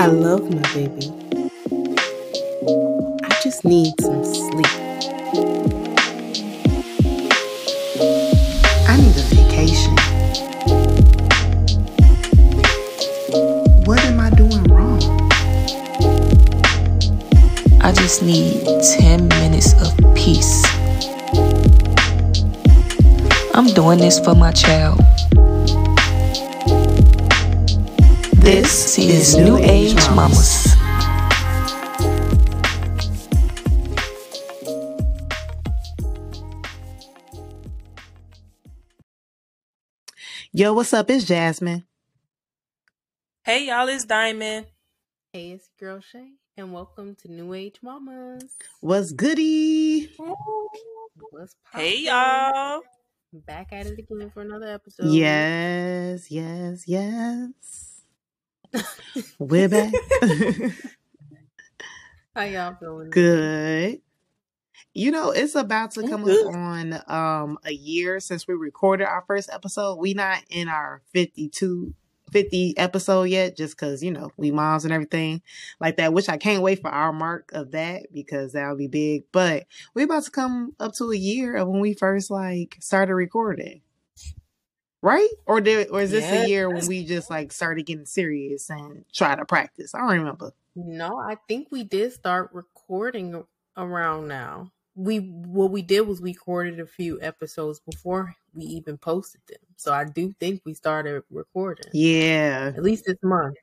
I love my baby. I just need some sleep. I need a vacation. What am I doing wrong? I just need 10 minutes of peace. I'm doing this for my child. This is New Age Mamas. Yo, what's up? It's Jasmine. Hey y'all, it's Diamond. Hey, it's Girl Shay, and welcome to New Age Mamas. What's goody? What's Hey y'all. Back at it again for another episode. Yes, yes, yes. We're back. How y'all feeling? Good. You know, it's about to come up on um a year since we recorded our first episode. We not in our 52 50 episode yet just cuz you know, we moms and everything like that, which I can't wait for our mark of that because that'll be big. But we about to come up to a year of when we first like started recording. Right? Or did or is this Yeah, a year when we just like started getting serious and try to practice? I don't remember. No, I think we did start recording around now. We what we did was we recorded a few episodes before we even posted them. So I do think we started recording Yeah. at least this month.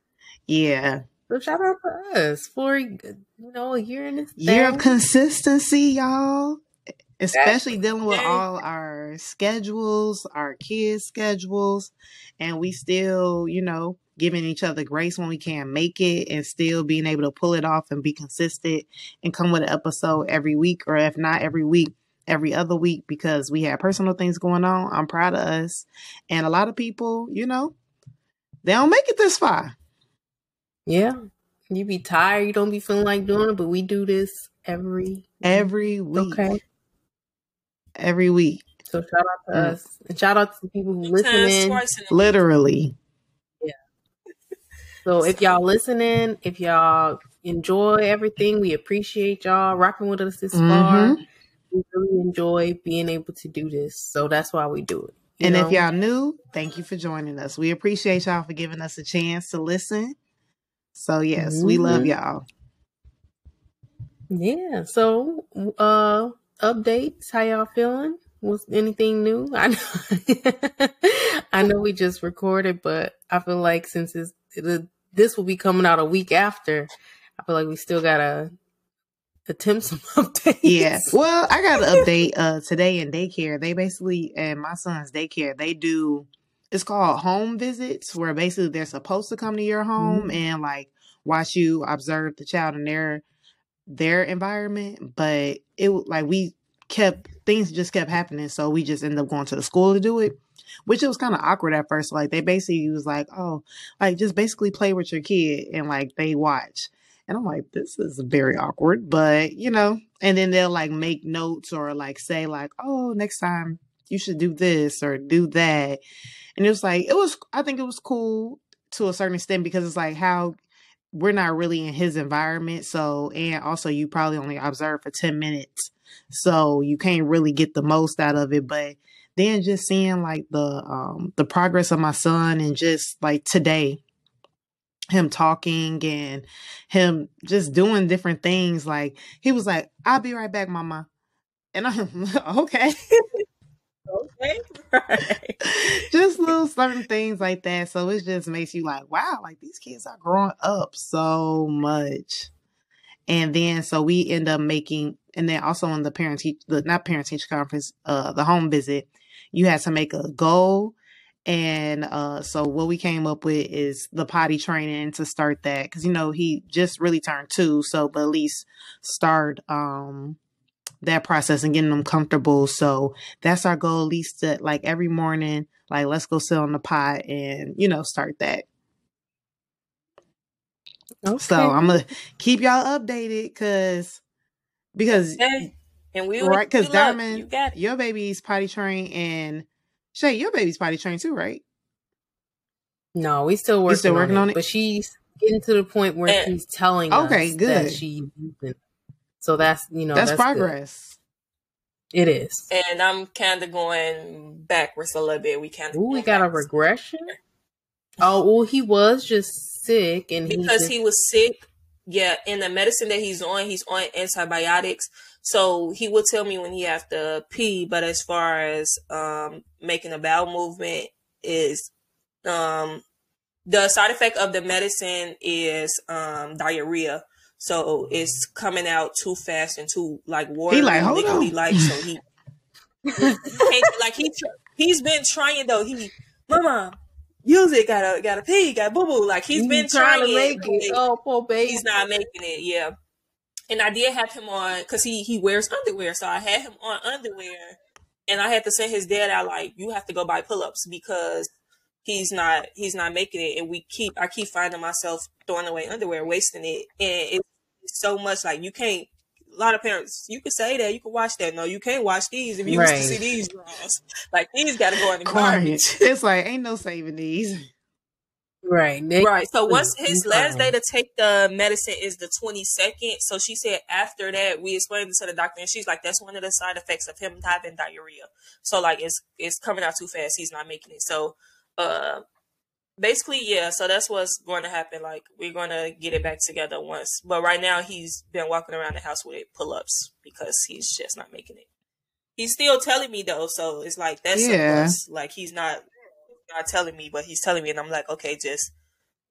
Yeah. So shout out to us for you know a year in this year of consistency, y'all. Especially dealing with all our schedules, our kids' schedules, and we still, you know, giving each other grace when we can't make it and still being able to pull it off and be consistent and come with an episode every week, or if not every week, every other week because we have personal things going on. I'm proud of us. And a lot of people, you know, they don't make it this far. Yeah. You be tired, you don't be feeling like doing it, but we do this every. Every week. Okay. Every week. So shout out to Mm. us. And shout out to the people who Two times, listening. twice in a week. Literally. So if y'all listening, if y'all enjoy everything, we appreciate y'all rocking with us this far. hmm We really enjoy being able to do this. So that's why we do it. You And know? if y'all new, thank you for joining us. We appreciate y'all for giving us a chance to listen. So yes, we love Mhm. y'all. Yeah. So uh updates, how y'all feeling? Was anything new? I know I know we just recorded, but I feel like since it's, it, this will be coming out a week after, I feel like we still gotta attempt some updates. Yeah. Well, I got an update uh today in daycare. They basically and my son's daycare, they do it's called home visits where basically they're supposed to come to your home Mhm. and like watch you observe the child in their their environment, but it like we kept things just kept happening, so we just ended up going to the school to do it, which it was kind of awkward at first. Like they basically was like, "Oh, like just basically play with your kid," and like they watch, and I'm like, "This is very awkward," but you know, and then they'll like make notes or like say like, "Oh, next time you should do this or do that," and it was like it was. I think it was cool to a certain extent because it's like how we're not really in his environment so and also you probably only observe for 10 minutes so you can't really get the most out of it. But then just seeing like the um the progress of my son and just like today him talking and him just doing different things like he was like i'll be right back mama. And i'm okay Okay. Right. just little certain things like that. So it just makes you like, wow, like these kids are growing up so much. And then so we end up making, and then also in the parent teach, the not parent teacher conference, uh, the home visit, you had to make a goal. And uh, so what we came up with is the potty training to start that because you know he just really turned two, so but at least start um that process and getting them comfortable. So that's our goal, at least to, like every morning, like let's go sit on the pot and you know start that. Okay. So I'm gonna keep y'all updated because because Hey, and we right because we love you. Diamond, You got your baby's potty trained and Shay, your baby's potty trained too, right? No, we still You working, still working on, on it, it? But she's getting to the point where And- she's telling Okay, us good. that she's using. It. So that's you know that's, good. progress. It is. and I'm kind of going backwards a little bit. We kind of we got a regression. Oh, well, he was just sick, and he because just, he was sick. Yeah, and the medicine that he's on, he's on antibiotics. So he would tell me when he has to pee, but as far as um making a bowel movement is um the side effect of the medicine is um diarrhea. So it's coming out too fast and too like water like, hold on. like so he he like he he's been trying though. He mama use it, gotta gotta pee, got boo boo. Like he's he's been trying trying, to make but it. Oh, poor baby. he's not making it. Yeah, and I did have him on because he he wears underwear, so I had him on underwear, and I had to send his dad out like you have to go buy pull ups because he's not he's not making it, and we keep I keep finding myself throwing away underwear, wasting it, and it's so much like you can't. A lot of parents, you can say that, you can watch that. No, you can't watch these if you used to see these draws. Like these got to go in the Crying. garbage. It's like ain't no saving these. right. They, Right. So once his last day to take the medicine is the 22nd. So she said after that, we explained it to the doctor and she's like, that's one of the side effects of him having diarrhea. So like it's it's coming out too fast. He's not making it. So uh basically, yeah, so that's what's going to happen. Like we're gonna get it back together once. But right now he's been walking around the house with pull ups because he's just not making it. He's still telling me though, so it's like that's Yeah. Like he's not not telling me, but he's telling me and I'm like, okay, just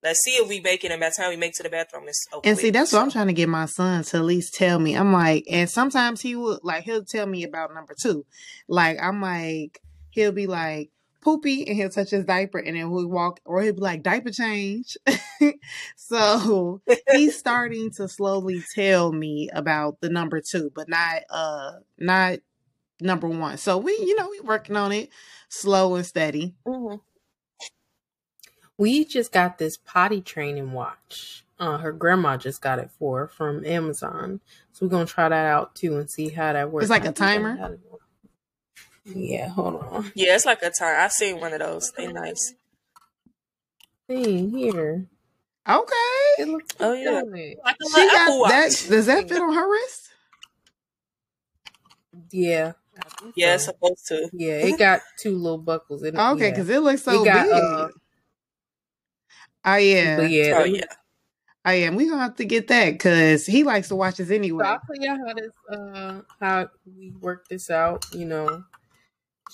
let's see if we make it and by the time we make it to the bathroom it's over. And see, that's what I'm trying to get my son to at least tell me. I'm like, and sometimes he will like he'll tell me about number two. Like I'm like, he'll be like poopy and he'll touch his diaper and then we'll walk or he'll be like diaper change. so he's starting to slowly tell me about the number two, but not uh not number one. So we, you know, we working on it slow and steady. Mhm. We just got this potty training watch. Uh, her grandma just got it for from Amazon. So we're gonna try that out too and see how that works. It's like a timer? Got it. Yeah, hold on. Yeah, it's like a tie. I've seen one of those. They nice. See here. Okay. It looks Oh, yeah. good. Like a She little Apple got that does that fit on her wrist? Yeah. I think Yeah, it's supposed to. Yeah, it got two little buckles in it. Okay, yeah. because it looks so It got, big. uh, oh yeah. Yeah, Oh yeah. I am. We gonna have to get that because he likes to watch us So anyway. I'll tell you how this uh how we work this out, you know.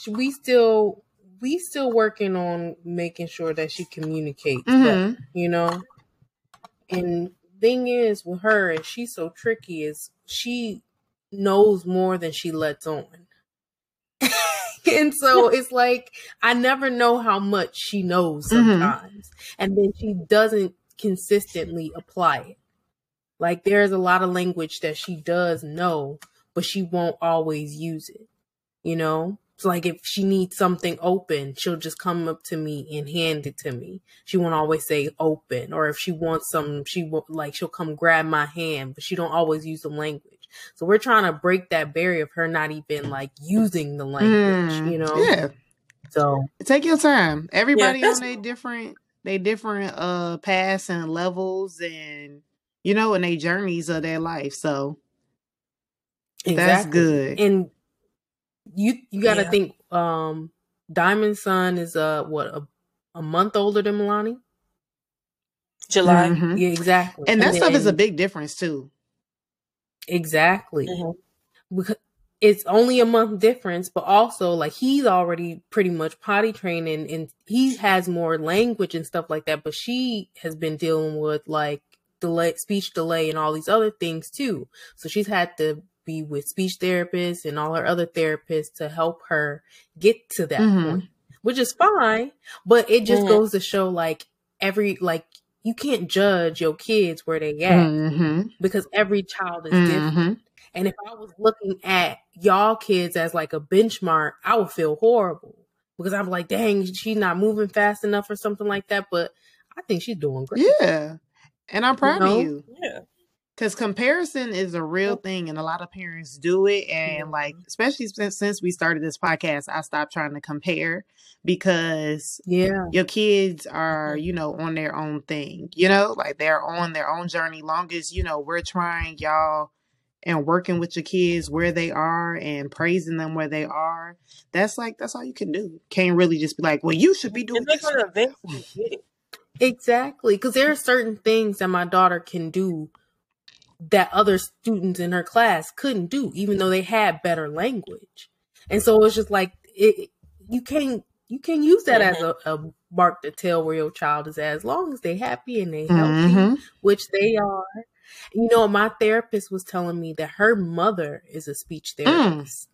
We still we still working on making sure that she communicates better, hmm you know. And thing is with her and she's so tricky is she knows more than she lets on. and so it's like I never know how much she knows Mhm. sometimes. And then she doesn't consistently apply it. Like there's a lot of language that she does know, but she won't always use it. You know? It's like if she needs something open, she'll just come up to me and hand it to me. She won't always say open. Or if she wants something, she will like she'll come grab my hand, but she don't always use the language. So we're trying to break that barrier of her not even like using the language, Mm, you know? Yeah. So Take your time. Everybody that's- on their different they different uh paths and levels and you know and they journeys of their life. So that's good. and you you got to Yeah. think um diamond's son is uh what a, a month older than milani July. Mhm. yeah exactly And that stuff is a big difference too. exactly Mhm. because it's only a month difference but also like he's already pretty much potty training and he has more language and stuff like that but she has been dealing with like delay speech delay and all these other things too so she's had to be with speech therapists and all her other therapists to help her get to that Mhm. point which is fine but it just Mhm. goes to show like every like you can't judge your kids where they at hmm because every child is different hmm and if I was looking at y'all kids as like a benchmark, I would feel horrible because I'm like, dang, she's not moving fast enough or something like that. But I think she's doing great. Yeah. And I'm proud know? of you. Yeah. Because comparison is a real thing, and a lot of parents do it. And like, mm-hmm. especially since, since we started this podcast, I stopped trying to compare because Yeah. your kids are, mm-hmm. you know, on their own thing. You know, like they're on their own journey. Long as you know we're trying, y'all, and working with your kids where they are and praising them where they are. That's like that's all you can do. Can't really just be like, well, you should be doing this. gonna eventually get it. Exactly. Because there are certain things that my daughter can do that other students in her class couldn't do, even though they had better language. And so it's just like it, you can't you can't use that as a, a mark to tell where your child is at, as long as they're happy and they healthy, Mhm. which they are. You know, my therapist was telling me that her mother is a speech Mm. therapist,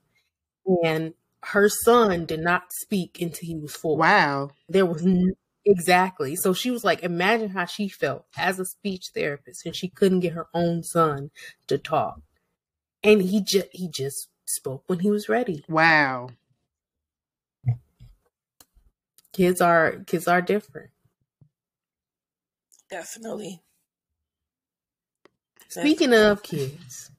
and her son did not speak until he was four. Wow. There was n- exactly. So she was like, imagine how she felt as a speech therapist, and she couldn't get her own son to talk, and he just he just spoke when he was ready. Wow. Kids are kids are different. Definitely. Speaking of kids,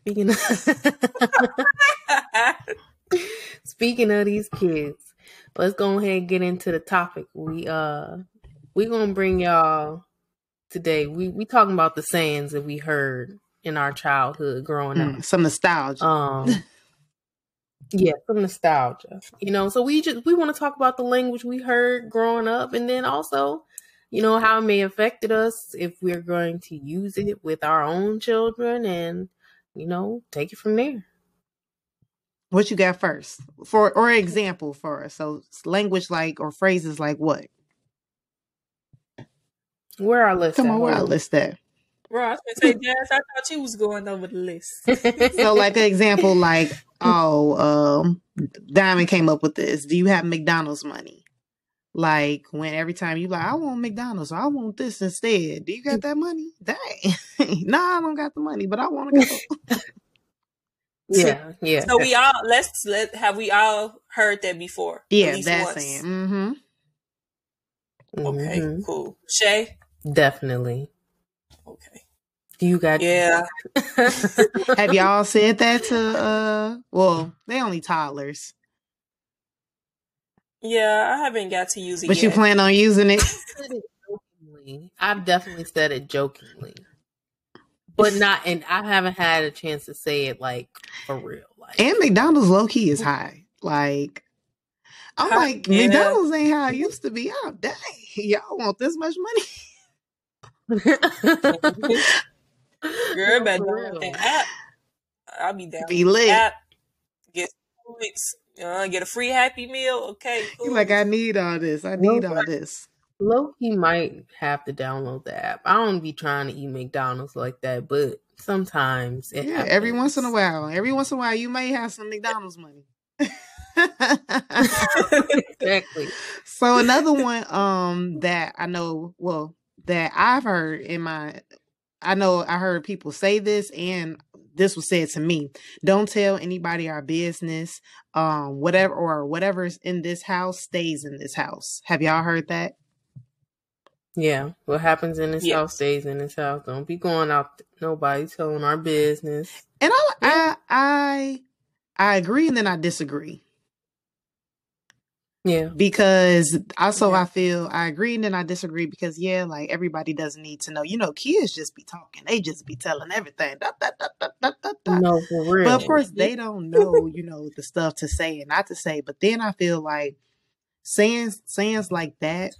speaking of speaking of these kids, let's go ahead and get into the topic. We uh we gonna bring y'all today. We we talking about the sayings that we heard in our childhood growing up. Mm, some nostalgia. Um yeah, some nostalgia. You know, so we just we want to talk about the language we heard growing up and then also, you know, how it may affected us if we're going to use it with our own children and, you know, take it from there. What you got first? For or example for us. So language like or phrases like what? Where our list Come on, where I Hold list that. Bro, I was gonna say, Jazz, I thought you was going over the list. So like an example like, oh, um, Diamond came up with this. Do you have McDonald's money? Like when every time you like, I want McDonald's, I want this instead. Do you got that money? Dang. no, I don't got the money, but I want to go. yeah, yeah. So we all let's let have we all heard that before? Yeah, least that's once. it. Mm-hmm. Okay, Mhm. cool. Shay? Definitely. Okay. You got Yeah. Have y'all said that to uh well, they only toddlers. Yeah, I haven't got to use it But you plan on using it? said it jokingly. I've definitely said it jokingly, but not, and I haven't had a chance to say it like for real. Like, And McDonald's low key is high. Like I'm Huh? like, Yeah. McDonald's ain't how it used to be. Oh dang, y'all want this much money? Girl, better For download real. that app. I'll be down. Be lit. App. Get points. Uh, get a free Happy Meal. Okay. You Cool. like, I need all this. I need all this. Loki might have to download the app. I don't be trying to eat McDonald's like that, but sometimes it Yeah, every once in a while. Every once in a while you may have some McDonald's money. Exactly. so another one um that I know well that I've heard in my I know I heard people say this and this was said to me. Don't tell anybody our business. Um whatever or whatever's in this house stays in this house. Have y'all heard that? Yeah, what happens in this Yes. house stays in this house. Don't be going out. Nobody telling our business. And I Yeah. I I I agree and then I disagree. Yeah, because also Yeah. I feel I agree and then I disagree because yeah, like everybody doesn't need to know. You know, kids just be talking. They just be telling everything. Da, da, da, da, da, da, da. no, for real. But of course they don't know, you know, the stuff to say and not to say. But then I feel like saying sayings like that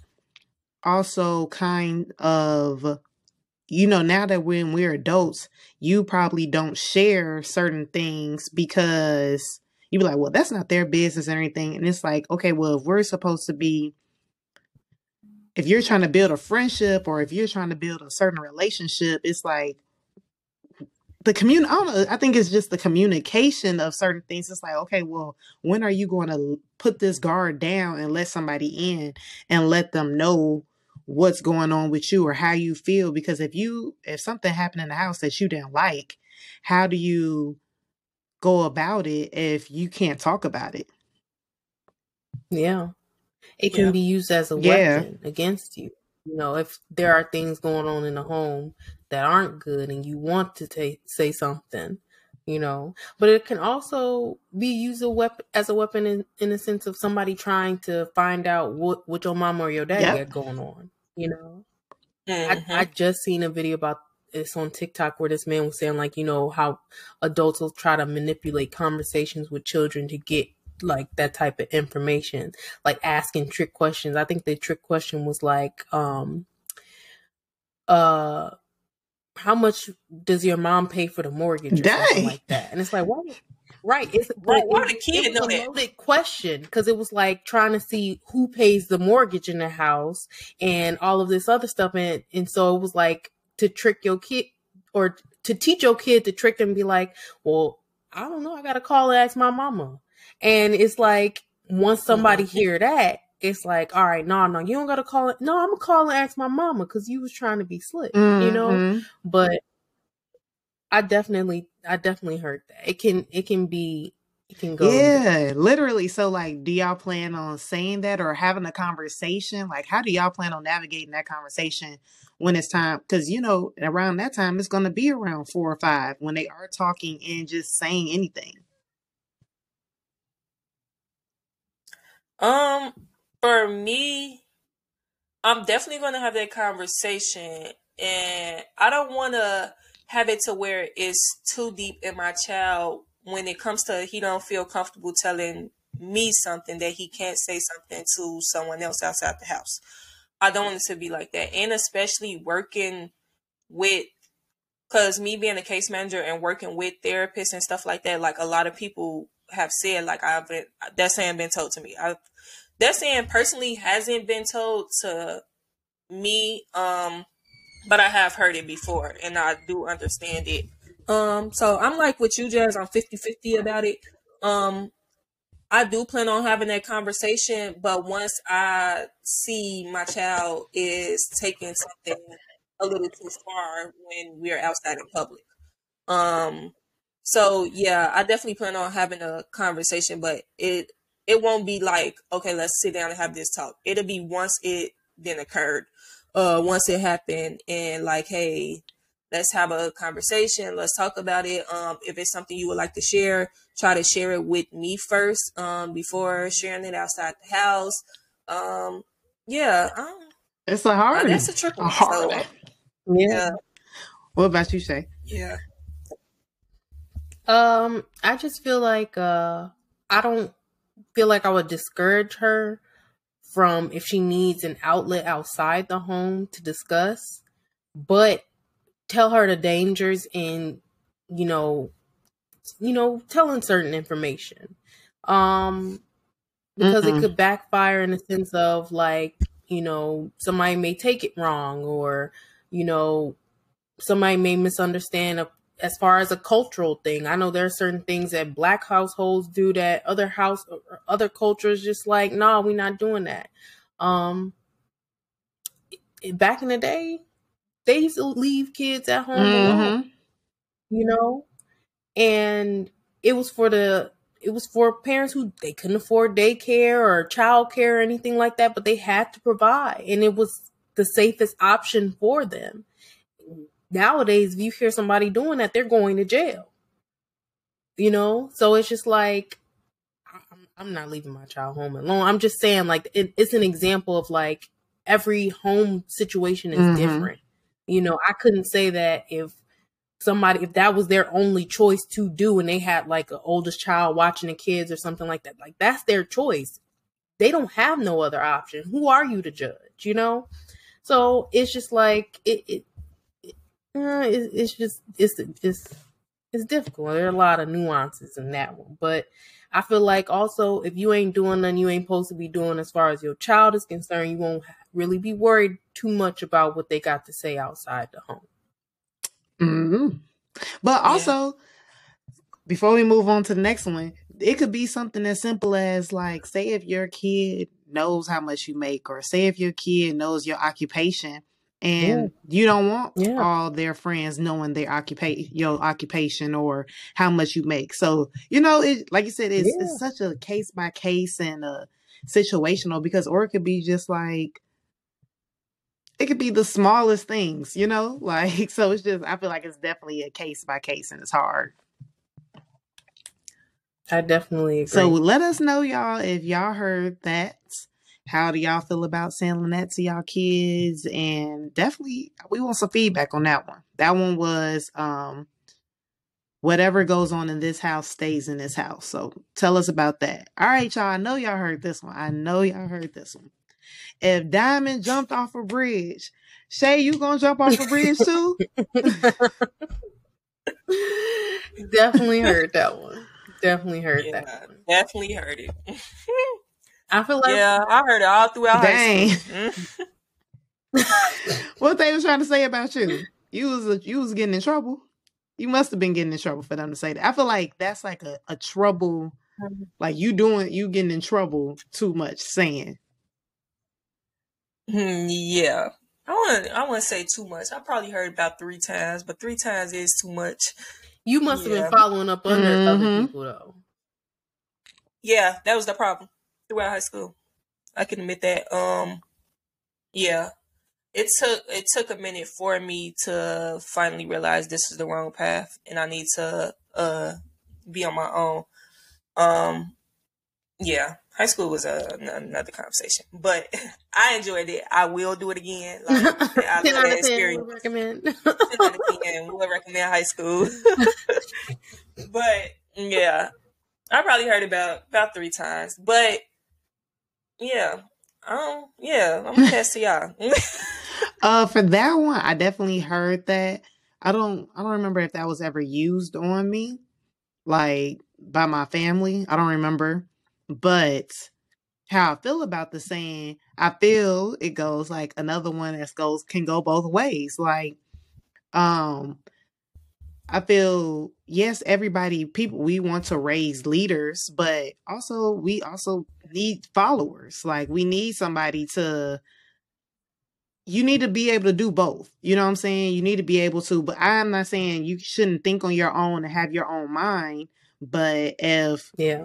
also kind of you know, now that when we're adults, you probably don't share certain things because you be like, well, that's not their business or anything. And it's like, okay, well, if we're supposed to be, if you're trying to build a friendship or if you're trying to build a certain relationship, it's like the community. I know. I think it's just the communication of certain things. It's like, okay, well, when are you going to put this guard down and let somebody in and let them know what's going on with you or how you feel? Because if you, if something happened in the house that you didn't like, how do you go about it if you can't talk about it? yeah, it can Yeah. be used as a Mm-hmm. Yeah. weapon against you. you know, if there are things going on in the home that aren't good and you want to ta- say something, you know, but it can also be used a weapon as a weapon in, in the sense of somebody trying to find out what, what your mom or your dad Yep. got going on, you know. Mhm. I, I just seen a video about this on TikTok where this man was saying like, you know, how adults will try to manipulate conversations with children to get like that type of information, like asking trick questions. I think the trick question was like, um, uh, how much does your mom pay for the mortgage or something like that? And it's like, why? Right. It's but why the kid know that? loaded question because it was like trying to see who pays the mortgage in the house and all of this other stuff, and and so it was like to trick your kid or to teach your kid to trick them and be like, well, I don't know, I gotta call and ask my mama, and it's like once somebody hear that. It's like, all right, no, no, you don't gotta call it. No, I'm gonna call and ask my mama because you was trying to be slick, you know Mhm. but I definitely I definitely heard that. It can it can be it can go Yeah, literally. So, like, do y'all plan on saying that or having a conversation? Like, how do y'all plan on navigating that conversation when it's time? Because, you know, around that time, it's going to be around four or five when they are talking and just saying anything. Um, for me, I'm definitely gonna have that conversation, and I don't want to have it to where it's too deep in my child when it comes to he don't feel comfortable telling me something that he can't say something to someone else outside the house. I don't want it to be like that, and especially working with because me being a case manager and working with therapists and stuff like that, like a lot of people have said, like I've been that saying been told to me. I that saying personally hasn't been told to me, um, but I have heard it before and I do understand it. Um, so I'm like with you, Jazz, I'm 50-50 about it. Um, I do plan on having that conversation, but once I see my child is taking something a little too far when we're outside in public. Um, so yeah, I definitely plan on having a conversation, but it it won't be like, okay, let's sit down and have this talk. It'll be once it then occurred, uh, once it happened, and like, hey, let's have a conversation. Let's talk about it. Um, if it's something you would like to share, try to share it with me first, um, before sharing it outside the house. Um, yeah, um, It's a hard that's a trick a hard So. Yeah. yeah, What about you, Shay? yeah. Um, I just feel like uh I don't feel like I would discourage her from if she needs an outlet outside the home to discuss, but tell her the dangers in, you know, you know, telling certain information. Um because Mm-mm. it could backfire in the sense of like, you know, somebody may take it wrong or, you know, somebody may misunderstand a, as far as a cultural thing. I know there are certain things that black households do that other house or other cultures just like, no, nah, we're not doing that. Um back in the day, they used to leave kids at home alone Mhm. you know and it was for the it was for parents who they couldn't afford daycare or childcare or anything like that but they had to provide and it was the safest option for them nowadays if you hear somebody doing that they're going to jail. You know? So it's just like i'm, I'm not leaving my child home alone. I'm just saying like it, it's an example of like every home situation is Mhm. different. You know i couldn't say that if somebody if that was their only choice to do and they had like an oldest child watching the kids or something like that like that's their choice. They don't have no other option. Who are you to judge you know? So it's just like it, it, uh, it it's just it's it's it's difficult there are a lot of nuances in that one but i feel like also if you ain't doing nothing you ain't supposed to be doing as far as your child is concerned you won't really be worried too much about what they got to say outside the home Mhm. But Yeah. also, before we move on to the next one, it could be something as simple as like, say if your kid knows how much you make, or say if your kid knows your occupation, and you don't want Yeah. all their friends knowing their occupation, your occupation, or how much you make. So you know, it like you said, it's Yeah. it's such a case by case and a situational because, or it could be just like. it could be the smallest things, you know? Like so it's just I feel like it's definitely a case by case and it's hard. I definitely agree. So let us know y'all if y'all heard that. How do y'all feel about saying that to y'all kids? And definitely we want some feedback on that one. That one was um whatever goes on in this house stays in this house. So tell us about that. All right, y'all. I know y'all heard this one. I know y'all heard this one. If Diamond jumped off a bridge, Shay, you gonna jump off a bridge too? definitely heard that one. Definitely heard Yeah, that one. definitely heard it. I feel like yeah, I heard it all throughout Dang. high what they was trying to say about you? You was you was getting in trouble. You must have been getting in trouble for them to say that. I feel like that's like a, a trouble, like you doing you getting in trouble too much saying. Hmm, yeah. I want I want to say too much. I probably heard about three times, but three times is too much. you must have been following up under other Mhm. people though. Yeah, that was the problem throughout high school. I can admit that. Um, yeah, it took it took a minute for me to finally realize this is the wrong path, and I need to uh be on my own. Um, yeah, high school was a, another conversation, but I enjoyed it. I will do it again. Like, I love that of 10 experience. would recommend. 10 out of 10 would recommend high school. but yeah, I probably heard about about three times. But yeah, um, yeah, I'm gonna pass to y'all. Uh, for that one, I definitely heard that. I don't I don't remember if that was ever used on me, like by my family. I don't remember, but how I feel about the saying, I feel it goes like another one that goes can go both ways. Like, um, I feel yes, everybody, people, we want to raise leaders, but also we also need followers. Like, we need somebody to. You need to be able to do both. You know what I'm saying? You need to be able to, but I'm not saying you shouldn't think on your own and have your own mind. But if yeah.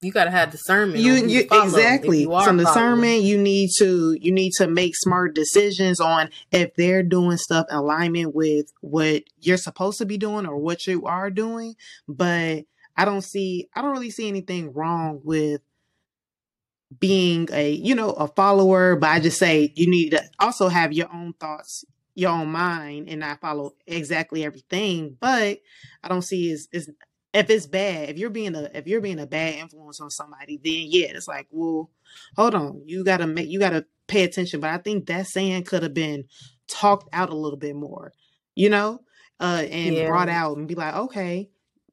You gotta have discernment. you, you to exactly some following. discernment you need to you need to make smart decisions on if they're doing stuff in alignment with what you're supposed to be doing or what you are doing but i don't see i don't really see anything wrong with being a you know a follower but i just say you need to also have your own thoughts your own mind and not follow exactly everything but i don't see is is if it's bad if you're being a if you're being a bad influence on somebody then yeah it's like well hold on you gotta make you gotta pay attention but i think that saying could have been talked out a little bit more you know uh and Yeah. brought out and be like okay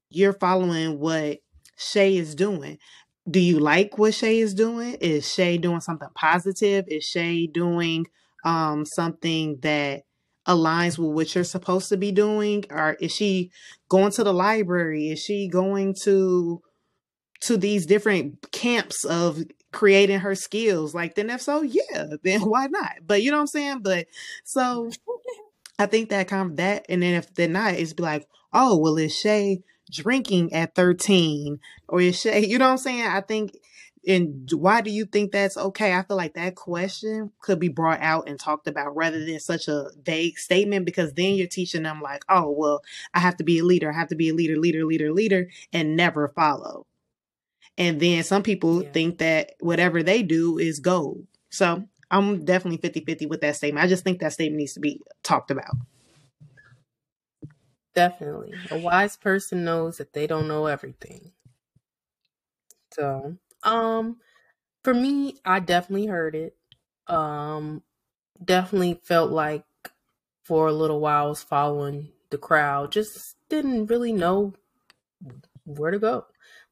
you're following what shay is doing do you like what Shay is doing? Is Shay doing something positive? Is Shay doing um something that aligns with what you're supposed to be doing? Or is she going to the library? Is she going to to these different camps of creating her skills? Like then if so, yeah, then why not? But you know what I'm saying? But so I think that kind of that, and then if they're not, it's be like, oh, well, is Shay drinking at 13? Or is Shay, you know what I'm saying? I think, and why do you think that's okay? I feel like that question could be brought out and talked about rather than such a vague statement because then you're teaching them, like, oh, well, I have to be a leader. I have to be a leader, leader, leader, leader, and never follow. And then some people Yeah. think that whatever they do is gold. So I'm definitely 50 50 with that statement. I just think that statement needs to be talked about. Definitely. A wise person knows that they don't know everything. So, um, for me, I definitely heard it. Um, definitely felt like for a little while I was following the crowd, just didn't really know where to go.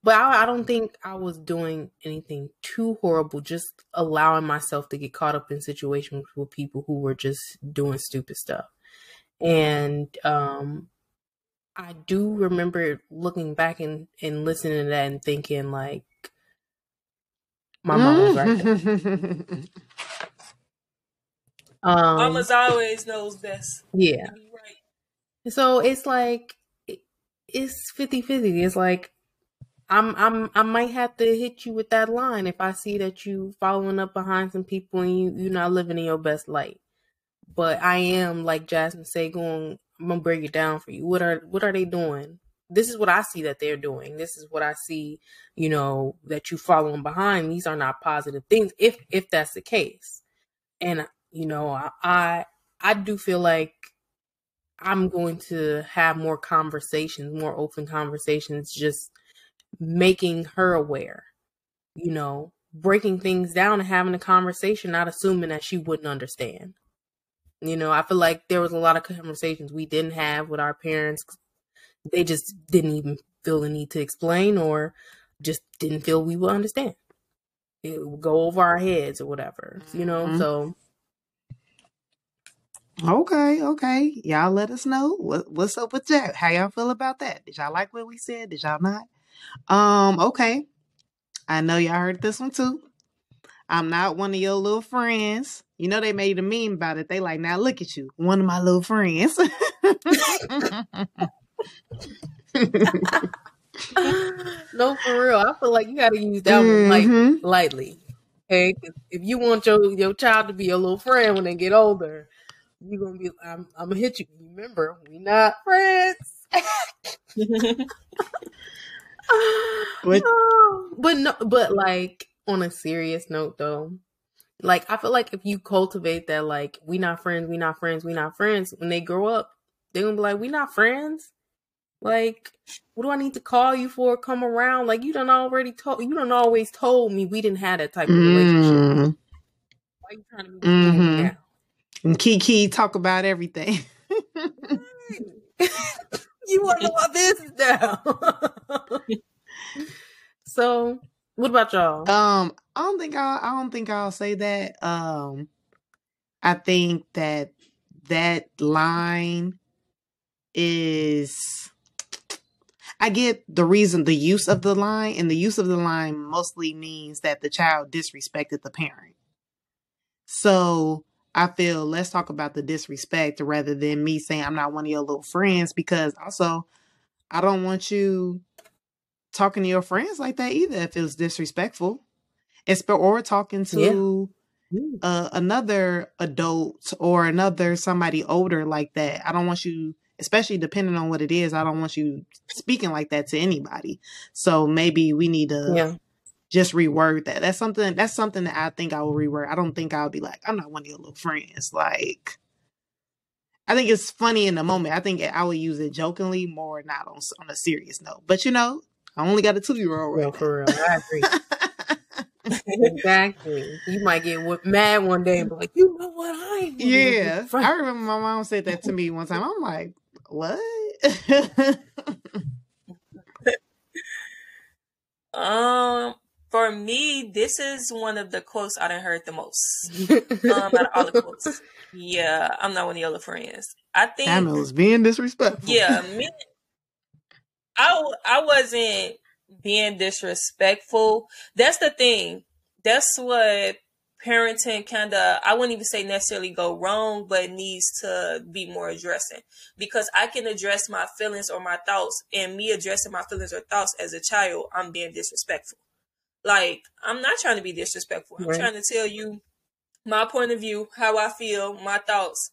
But I, I don't think I was doing anything too horrible, just allowing myself to get caught up in situations with people who were just doing stupid stuff. And um I do remember looking back and, and listening to that and thinking like my mom was right. Mm. Um, Mama's always knows best. yeah. Right. So it's like it's 50-50. It's like I'm I'm I might have to hit you with that line if I see that you following up behind some people and you you're not living in your best light. But I am like Jasmine say going I'm gonna break it down for you. What are what are they doing? This is what I see that they're doing. This is what I see, you know, that you following behind. These are not positive things if if that's the case. And you know, I I, do feel like I'm going to have more conversations, more open conversations, just making her aware, you know, breaking things down and having a conversation, not assuming that she wouldn't understand. You know, I feel like there was a lot of conversations we didn't have with our parents. They just didn't even feel the need to explain or just didn't feel we would understand. It would go over our heads or whatever, you know? Mhm. So, Okay, okay. Y'all let us know what, what's up with that. How y'all feel about that? Did y'all like what we said? Did y'all not? Um, okay. I know y'all heard this one too. I'm not one of your little friends. You know they made a meme about it. They like, now look at you, one of my little friends. no, for real. I feel like you got to use that one like Mhm. lightly. Okay, if you want your your child to be a little friend when they get older, you're gonna be. I'm, I'm gonna hit you. Remember, we not friends. What- but no, but like on a serious note though, like I feel like if you cultivate that, like we not friends, we not friends, we not friends. When they grow up, they're gonna be like, we not friends. Like, what do I need to call you for? Come around. Like you done already told you done always told me we didn't have that type of relationship. Mm. Why you trying to be mm Mhm. now? And Kiki talk about everything. you want to know my business now. so, what about y'all? Um, I don't think I I don't think I'll say that. Um I think that that line is I get the reason the use of the line and the use of the line mostly means that the child disrespected the parent. So I feel let's talk about the disrespect rather than me saying I'm not one of your little friends because also I don't want you talking to your friends like that either if it was disrespectful. Espe- or talking to uh, another adult or another somebody older like that. I don't want you, especially depending on what it is, I don't want you speaking like that to anybody. So maybe we need to Yeah. just reword that. That's something that's something that I think I will reword. I don't think I'll be like, I'm not one of your little friends. Like I think it's funny in the moment. I think I would use it jokingly more, not on on a serious note. But you know, I only got a two year old Real right for real. I agree. exactly. You might get mad one day and be like, you know what? I ain't one of your yeah. I remember my mom said that to me one time. I'm like, what? Um, for me, this is one of the quotes I done heard the most. Um, out of all the quotes. Yeah, I'm not one of your friends. I think. Hannah was being disrespectful. Yeah, me. I I wasn't being disrespectful. That's the thing. That's what parenting kind of I wouldn't even say necessarily go wrong, but needs to be more addressing because I can address my feelings or my thoughts, and me addressing my feelings or thoughts as a child, I'm being disrespectful. Like I'm not trying to be disrespectful. I'm Right. trying to tell you my point of view, how I feel, my thoughts.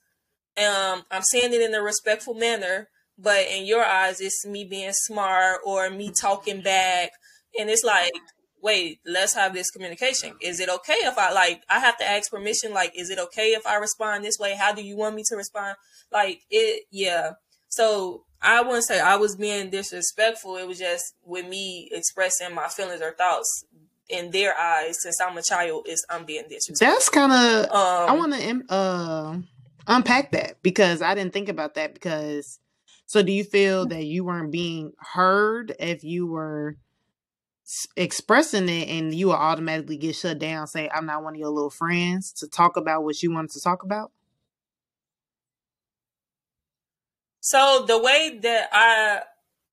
Um, I'm saying it in a respectful manner, but in your eyes, it's me being smart or me talking back, and it's like, wait, let's have this communication. Is it okay if I like? I have to ask permission. Like, is it okay if I respond this way? How do you want me to respond? Like it, yeah. So I wouldn't say I was being disrespectful. It was just with me expressing my feelings or thoughts in their eyes. Since I'm a child, is I'm being disrespectful. That's kind of Um, I want to uh, unpack that because I didn't think about that. Because so, do you feel that you weren't being heard if you were expressing it, and you will automatically get shut down? Say, "I'm not one of your little friends" to talk about what you wanted to talk about. So the way that I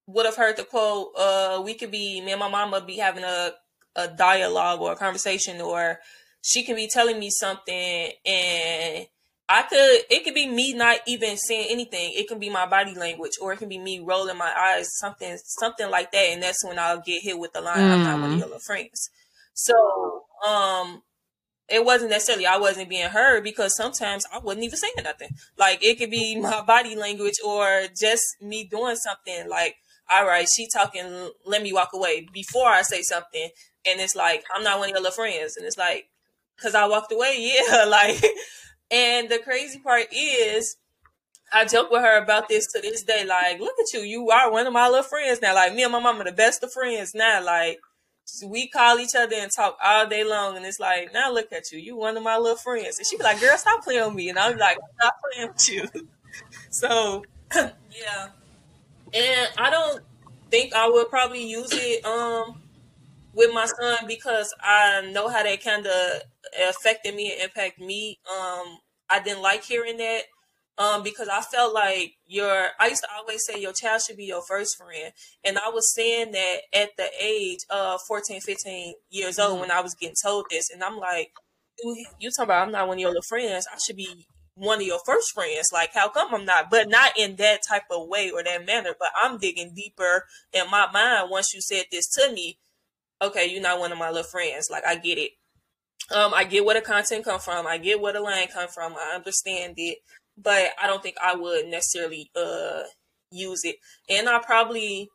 would have heard the quote, uh, we could be me and my mama be having a a dialogue or a conversation, or she can be telling me something, and I could it could be me not even saying anything. It can be my body language or it can be me rolling my eyes, something something like that. And that's when I'll get hit with the line, I'm not one of Mm. your little friends. So um it wasn't necessarily I wasn't being heard because sometimes I wasn't even saying nothing. Like it could be my body language or just me doing something like, all right, she talking, let me walk away before I say something. And it's like, I'm not one of your little friends. And it's like, cause I walked away. Yeah. Like, and the crazy part is I joke with her about this to this day. Like, look at you. You are one of my little friends now. Like me and my mom are the best of friends now. Like we call each other and talk all day long, and it's like, now look at you, you one of my little friends. And she be like, girl, stop playing with me, and I'm like, not playing with you. so yeah, and I don't think I would probably use it um with my son because I know how that kind of affected me and impacted me. Um, I didn't like hearing that um, because I felt like your, I used to always say your child should be your first friend. And I was saying that at the age of 14, 15 years old when I was getting told this. And I'm like, you, you talking about I'm not one of your little friends. I should be one of your first friends. Like, how come I'm not? But not in that type of way or that manner. But I'm digging deeper in my mind once you said this to me. Okay, you're not one of my little friends. Like, I get it. Um, I get where the content come from. I get where the line come from. I understand it, but I don't think I would necessarily uh use it. And I probably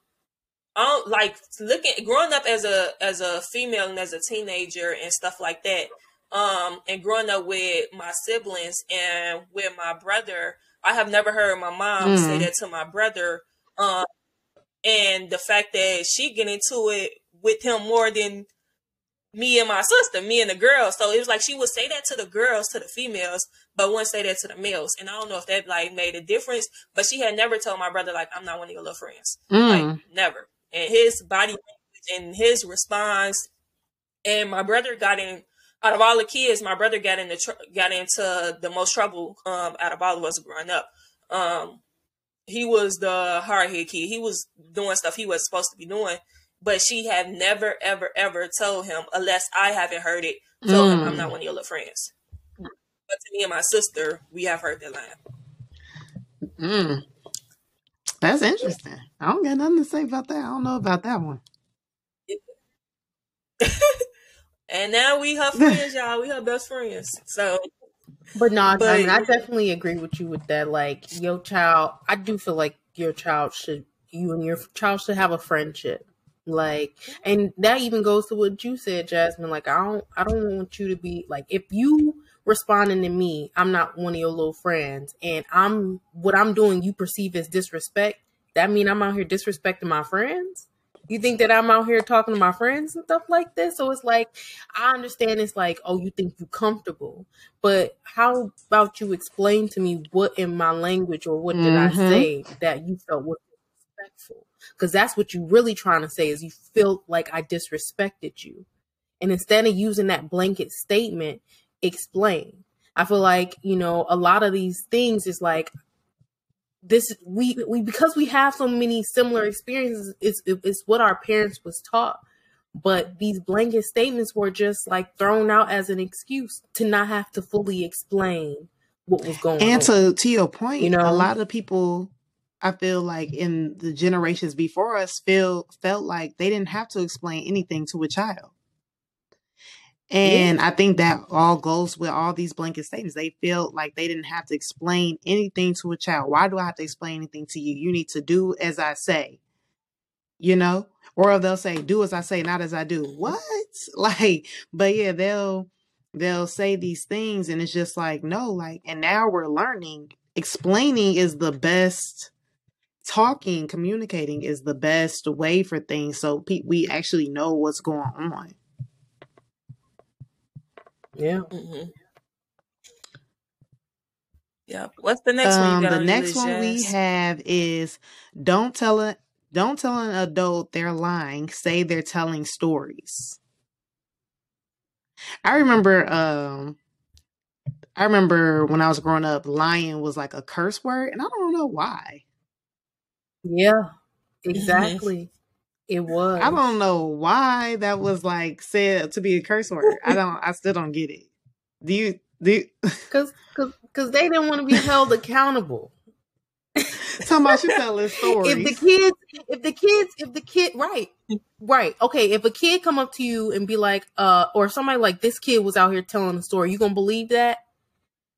I don't like looking growing up as a as a female and as a teenager and stuff like that. Um, and growing up with my siblings and with my brother, I have never heard my mom say Mm. that to my brother. Um, and the fact that she get into it with him more than me and my sister, me and the girls. So it was like she would say that to the girls, to the females, but wouldn't say that to the males. And I don't know if that like made a difference, but she had never told my brother like I'm not one of your little friends. Like Mm. never. And his body language and his response and my brother got in out of all the kids, my brother got into tr- got into the most trouble um out of all of us growing up. Um he was the hard head kid. He was doing stuff he was supposed to be doing, but she had never, ever, ever told him, unless I haven't heard it, told him I'm Mm. not one of your little friends. But to me and my sister, we have heard that line. Mm. That's interesting. I don't got nothing to say about that. I don't know about that one. And now we her friends, y'all. We her best friends. So, But no, I mean, I definitely agree with you with that. Like your child, I do feel like your child should, you and your child should have a friendship. Like, and that even goes to what you said, Jasmine. Like, I don't, I don't want you to be like, if you responding to me, I'm not one of your little friends, and I'm what I'm doing, you perceive as disrespect. That mean I'm out here disrespecting my friends. You think that I'm out here talking to my friends and stuff like this? So it's like, I understand it's like, oh, you think you comfortable, but how about you explain to me what in my language or what did I Mm-hmm. say that you felt was disrespectful? Because that's what you're really trying to say is you feel like I disrespected you. And instead of using that blanket statement, explain. I feel like, you know, a lot of these things is like this we we because we have so many similar experiences it's it's what our parents was taught but these blanket statements were just like thrown out as an excuse to not have to fully explain what was going And on to to your point, you know, a lot of people I feel like in the generations before us feel felt like they didn't have to explain anything to a child. yeah And I think that all goes with all these blanket statements. They feel like they didn't have to explain anything to a child. Why do I have to explain anything to you? You need to do as I say, you know? Or they'll say, do as I say, not as I do. What? Like, but yeah, they'll they'll say these things and it's just like, no, like, and now we're learning. Explaining is the best talking, communicating is the best way for things so pe- we actually know what's going on. yeah hmm yeah. What's the next one you Um, got the on next one we have is don't tell a Don't tell an adult they're lying. Say they're telling stories. I remember. Um, I remember when I was growing up, lying was like a curse word, and I don't know why. Yeah hmm exactly it was. I don't know why that was like said to be a curse word. I don't. I still don't get it. Do you? Do you? Cause, cause, because they didn't want to be held accountable. Talking about you telling stories. if the kids, if the kids, if the kid, right, right, okay. If a kid come up to you and be like, uh, or somebody like this kid was out here telling a story, you gonna believe that?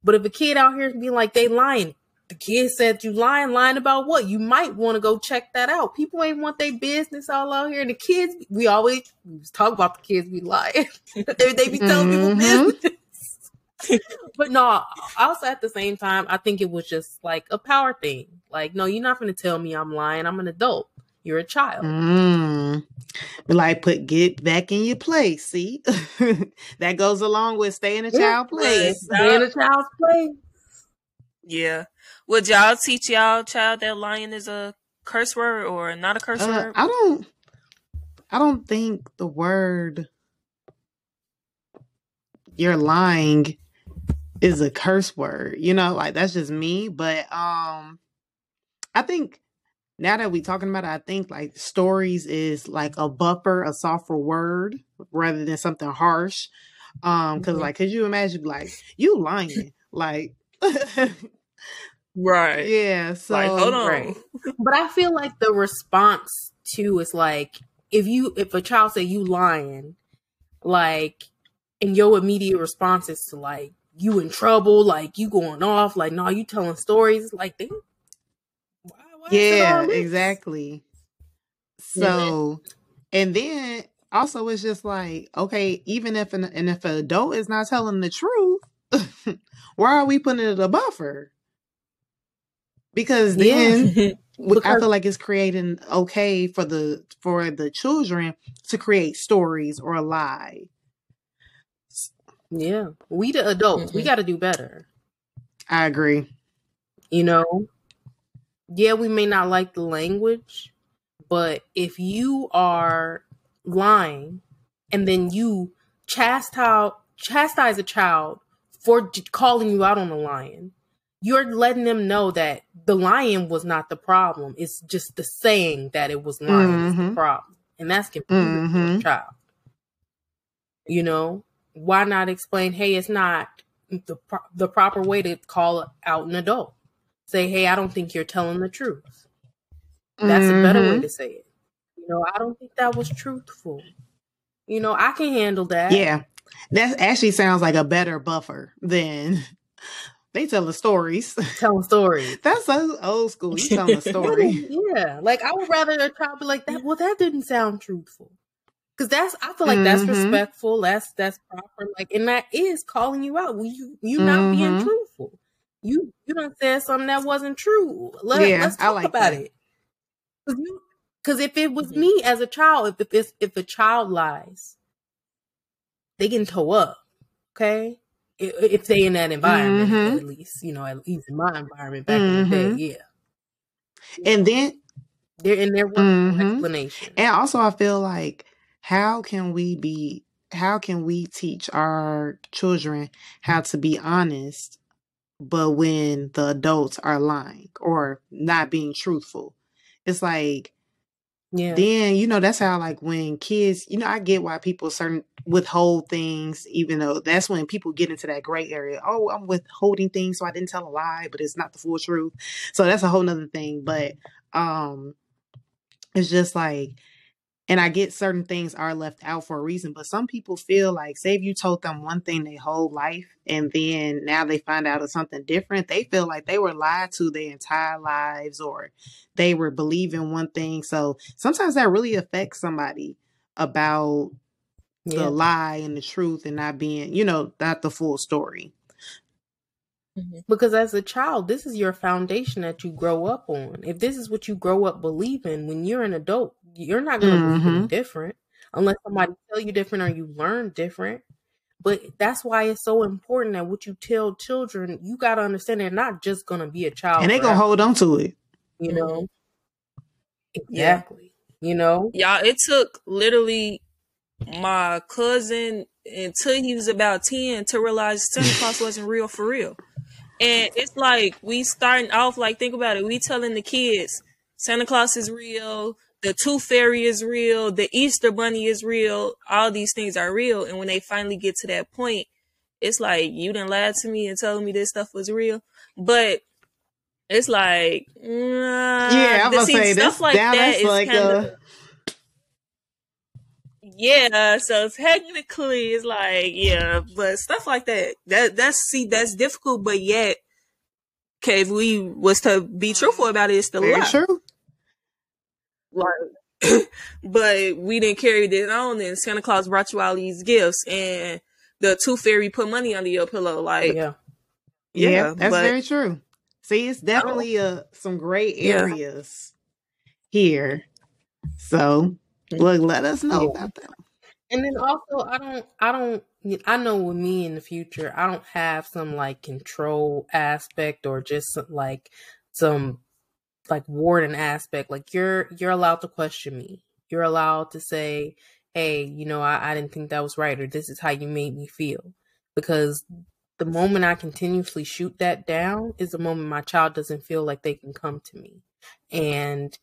But if a kid out here be like they lying, the kid said you lying, lying about what? You might want to go check that out. People ain't want their business all out here. And the kids, we always talk about the kids be lying. they, they be telling Mhm. people business. but no, also at the same time, I think it was just like a power thing. Like, no, you're not going to tell me I'm lying. I'm an adult. You're a child. Mm. Like put get back in your place. See, that goes along with stay in a child place. Stay in a child's place. Yeah. Would y'all teach y'all child that lying is a curse word or not a curse Uh, word? I don't. I don't think the word "you're lying" is a curse word. You know, like that's just me. But um, I think now that we're talking about it, I think like stories is like a buffer, a softer word rather than something harsh. Um, because Mhm. like, could you imagine like you lying, like, right. yeah. So like, hold on. right. But I feel like the response too is like if you if a child say you lying, like and your immediate response is to like you in trouble, like you going off, like no, you telling stories, like they why, why Yeah, exactly. Yeah. So, and then also it's just like, okay, even if an and if an adult is not telling the truth, why are we putting it a buffer? Because then I Because- feel like it's creating okay for the for the children to create stories or a lie. Yeah. We the adults, we Mhm. gotta do better. I agree. You know? Yeah, we may not like the language, but if you are lying and then you chastise chastise a child for calling you out on the lion, you're letting them know that the lion was not the problem. It's just the saying that it was lying is the Mhm. problem. And that's confusing Mhm. child. You know? Why not explain, hey, it's not the pro- the proper way to call out an adult? Say, hey, I don't think you're telling the truth. That's a better way Mhm. to say it. You know, I don't think that was truthful. You know, I can handle that. Yeah, that actually sounds like a better buffer than they telling stories. Telling stories. That's so old school. You telling a story. yeah. Like I would rather a child be like that. Well, that didn't sound truthful. Cause that's I feel like that's Mhm. respectful. That's that's proper. Like and that is calling you out. Well, you you not being Mhm. truthful. You you done said something that wasn't true. Let, Yeah, let's I talk like about that. it. Cause, you, Cause if it was me as a child, if if if a child lies, they can toe up. Okay, if, they in that environment, Mhm. at least you know, at least in my environment back in the day, yeah, And then, there and there was no Mhm. explanation. and also, I feel like, how can we be, how can we teach our children how to be honest, but when the adults are lying or not being truthful? It's like, yeah, then you know that's how like when kids you know i get why people certain withhold things even though that's when people get into that gray area oh i'm withholding things so i didn't tell a lie but it's not the full truth. So that's a whole nother thing but um it's just like and i get certain things are left out for a reason but some people feel like say if you told them one thing their whole life and then now they find out it's something different they feel like they were lied to their entire lives or they were believing one thing so sometimes that really affects somebody about yeah. the lie and the truth and not being you know not the full story mm-hmm. Because as a child, this is your foundation that you grow up on. If this is what you grow up believing, when you're an adult, you're not going to believe any Mhm. different unless somebody tell you different or you learn different. But that's why it's so important that what you tell children, you got to understand they're not just going to be a child. and they gonna hold on to it you know? Yeah. Exactly. You know? Y'all, it took literally my cousin until he was about 10 to realize Santa Claus wasn't real for real. And it's like we starting off like think about it. We telling the kids Santa Claus is real, the Tooth Fairy is real, the Easter Bunny is real. All these things are real. And when they finally get to that point, it's like you didn't lie to me and told me this stuff was real. But it's like, nah, Yeah, I'm gonna see, say stuff like that that's like kinda- uh, Yeah, so technically it's like, yeah, but stuff like that, that that's see that's difficult, but yet, okay, if we was to be truthful about it, it's still very lie. true. Like, but we didn't carry it on, and Santa Claus brought you all these gifts, and the tooth fairy put money under your pillow. Like, yeah. Yeah, yeah, that's but very true. See, it's definitely uh some gray Yeah. areas here. So look, let us know Yeah. about that. And then also, I don't, I don't, I know with me in the future, I don't have some like control aspect or just like some like warden aspect. Like you're, you're allowed to question me. You're allowed to say, hey, you know, I, I didn't think that was right, or this is how you made me feel. Because the moment I continuously shoot that down is the moment my child doesn't feel like they can come to me. And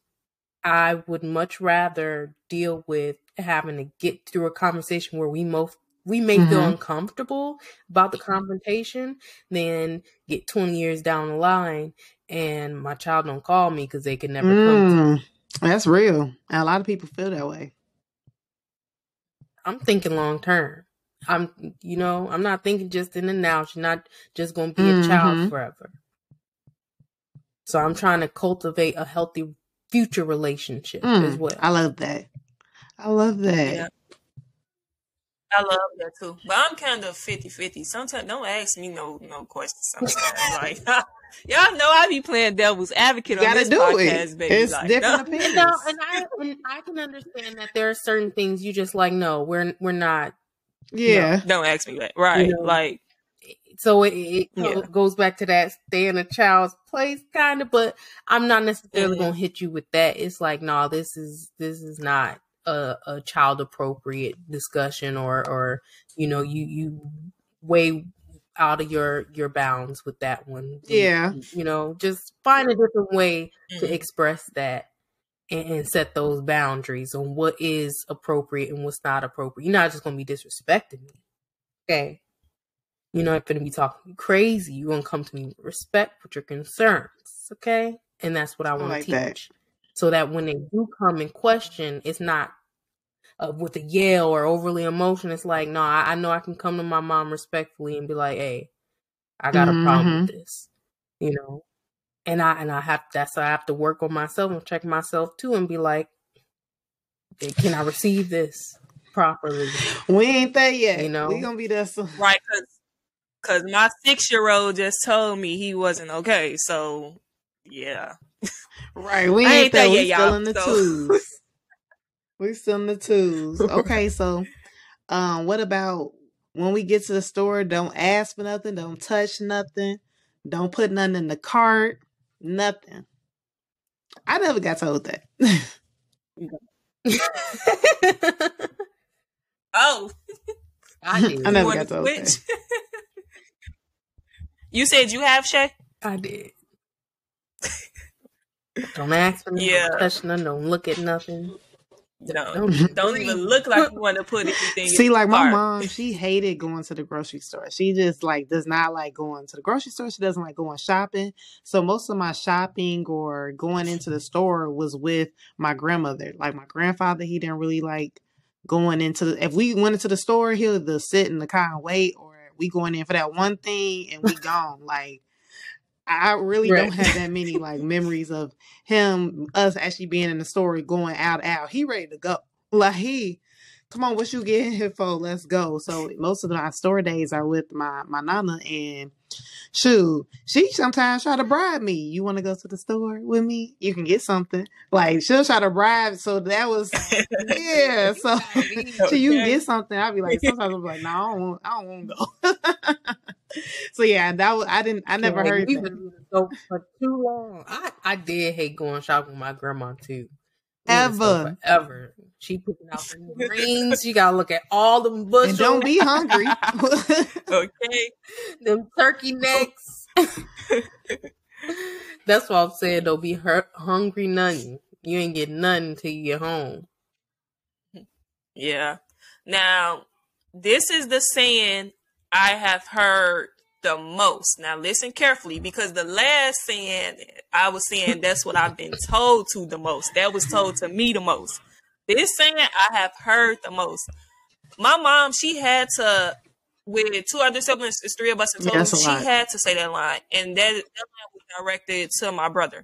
I would much rather deal with having to get through a conversation where we most we may feel Mhm. uncomfortable about the confrontation then get 20 years down the line and my child don't call me because they can never come to me. Mm, that's real. And a lot of people feel that way. I'm thinking long term. I'm you know, I'm not thinking just in the now. She's not just gonna be a child Mhm. forever. So I'm trying to cultivate a healthy future relationship as Mm, well. I love that. I love that. yeah, I love that too. But I'm kind of 50-50. Sometimes don't ask me no no questions. Sometimes like y'all know I be playing devil's advocate on gotta this do podcast, it. baby. It's like, different no. opinions. No, and I and I can understand that there are certain things you just like. No, we're we're not. yeah. Don't ask me that. Right? You know. like So it, it Yeah. goes back to that stay in a child's place kind of. But I'm not necessarily Mhm. gonna hit you with that. It's like, no, this is this is not a, a child appropriate discussion, or or you know, you you way out of your your bounds with that one. Yeah. you know, just find a different way to mhm. express that and, and set those boundaries on what is appropriate and what's not appropriate. You're not just gonna be disrespecting me. Okay. You're not gonna be talking crazy. You're gonna come to me with respect with your concerns. Okay? And that's what I I want like to that. Teach. So that when they do come and question, it's not uh, with a yell or overly emotion. It's like, no, I, I know I can come to my mom respectfully and be like, hey, I got a problem Mhm. with this. You know? and I and I have that's I have to work on myself and check myself too and be like, "Eh, can I receive this properly? We ain't there yet. You know? we gonna be there soon. right? Because because my six year old just told me he wasn't okay. So yeah, Right. We I ain't, ain't there. there We yet, still y'all, in the so- twos. we still in the twos. Okay, so um what about when we get to the store, don't ask for nothing, don't touch nothing, don't put nothing in the cart, nothing. I never got told that. oh, I did. I never got to told switch? you said you have Shay. I did. Don't ask for nothing. Yeah. Don't touch nothing. Don't look at nothing. No, Don't, don't even look like you want to put anything. See, in like the my cart. mom, she hated going to the grocery store. She just like does not like going to the grocery store. She doesn't like going shopping. So most of my shopping or going into the store was with my grandmother. Like my grandfather, he didn't really like going into the if we went into the store, he'll either sit in the car and wait or we going in for that one thing and we gone. Like I really Right. don't have that many like memories of him, us actually being in the store going out out. He ready to go. Like he come on, what you getting here for? Let's go. So most of my store days are with my my nana and shoot, she sometimes try to bribe me. You want to go to the store with me? You can get something. Like she'll try to bribe. So that was yeah. So so you can get something. I'll be like sometimes I'm like, no, I don't want, I don't want to go. so yeah, that was I didn't I never Like, heard we that. was in for too long. I, I did hate going shopping with my grandma too. We in Ever. She picking out the greens. You gotta look at all them bushels. And don't be hungry. okay. them turkey necks. That's what I'm saying. Don't be hurt, hungry nothing. You ain't get nothing until you get home. Yeah. Now, this is the saying I have heard the most. Now listen carefully because the last saying I was saying that's what I've been told to the most. That was told to me the most. This saying I have heard the most. My mom, she had to with two other siblings, it's three of us in total. she lot. had to say that line, and that, that line was directed to my brother.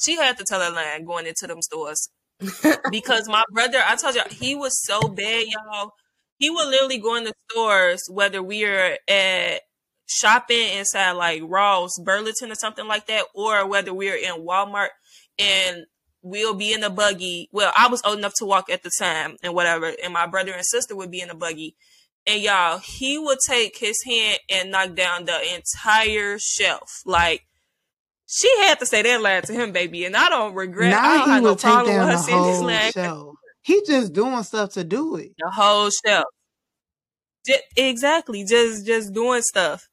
She had to tell that line going into them stores because my brother, I told you, he was so bad, y'all. He would literally go in the stores, whether we are at shopping inside like Ross, Burlington, or something like that, or whether we are in Walmart, and we'll be in the buggy. Well, I was old enough to walk at the time, and whatever, and my brother and sister would be in the buggy. And y'all, he would take his hand and knock down the entire shelf. Like, she had to say that line to him, baby. And I don't regret. I Now don't he have no take problem with down her the saying this whole line. show. He just doing stuff to do it. The whole shelf. Ju- exactly. Just just doing stuff.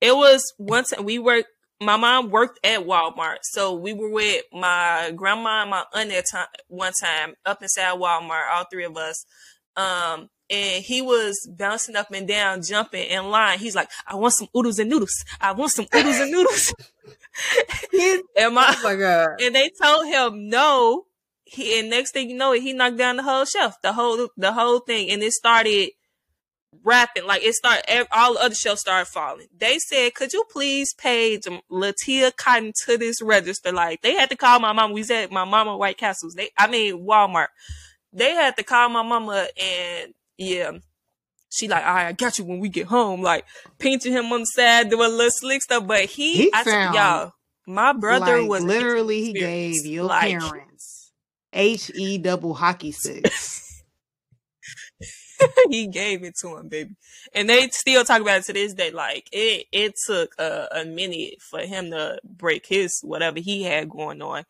It was once we worked. My mom worked at Walmart, so we were with my grandma and my aunt at time one time up inside Walmart, all three of us. Um, and he was bouncing up and down, jumping in line. He's like, "I want some oodles and noodles. I want some oodles and noodles." and my Oh my god. and they told him no. He and next thing you know, he knocked down the whole shelf, the whole the whole thing, and it started rapping like it started. All the other shelves started falling. They said, "Could you please pay Latia Cotton to this register?" Like they had to call my mom. We said my mama White Castles. They, I mean Walmart. They had to call my mama, and yeah. She like, all right, I got you when we get home. Like pinching him on the side, doing little slick stuff. But he, He I y'all, my brother like was literally he gave your Like- parents H E double hockey sticks. he gave it to him, baby. And they still talk about it to this day. Like it, it took a, a minute for him to break his whatever he had going on,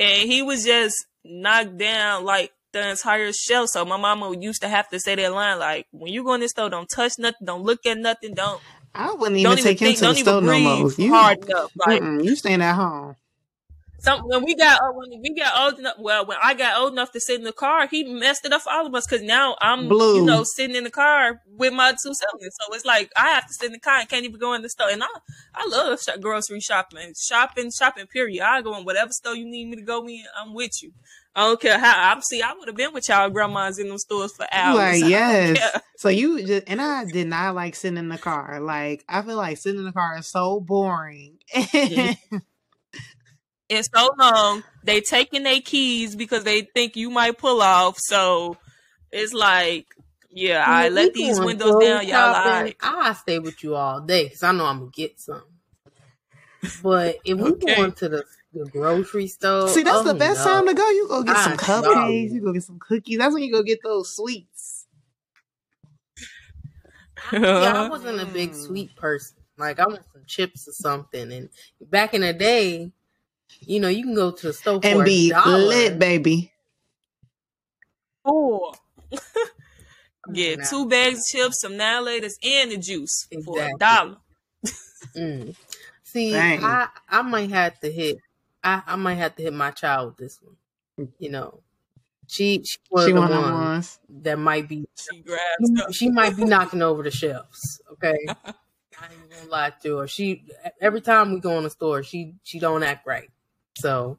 and he was just knocked down like the entire shelf. So my mama used to have to say that line like, "When you go in the store, don't touch nothing, don't look at nothing, don't I wouldn't even don't even take him think, to the don't store even no more. You, hard enough." Like you staying at home. Some when we got uh, when we got old enough well when I got old enough to sit in the car, he messed it up for all of us because now I'm Blue. you know sitting in the car with my two siblings, so it's like I have to sit in the car and can't even go in the store. And I I love sh- grocery shopping, shopping, shopping. Period. I go in whatever store you need me to go in. I'm with you. I don't care how. I'm see. I would have been with y'all grandmas in them stores for hours. Like yes. So you just and I did not like sitting in the car. Like I feel like sitting in the car is so boring. And so long, they taking their keys because they think you might pull off. So it's like, yeah, I When let these windows clothes down, y'all. All shopping, right. I stay with you all day because I know I'm gonna get some. But if we Okay. going to the, the grocery store, See, that's oh the best no. time to go. You go get some I cupcakes. know. You go get some cookies. That's when you go get those sweets. Yeah, I wasn't a big sweet person. Like I want some chips or something. And back in the day, you know, you can go to the store And a be dollar. lit, baby. Oh, Come get on now. two bags of chips, some now and the juice for a dollar. Mm. See, Dang. I I might have to hit. I I might have to hit my child with this one. You know, she she was She the one of one them ones. that might be She grabs stuff. she might be knocking over the shelves. Okay, I ain't gonna lie to her. She every time we go in the store, she she don't act right. So,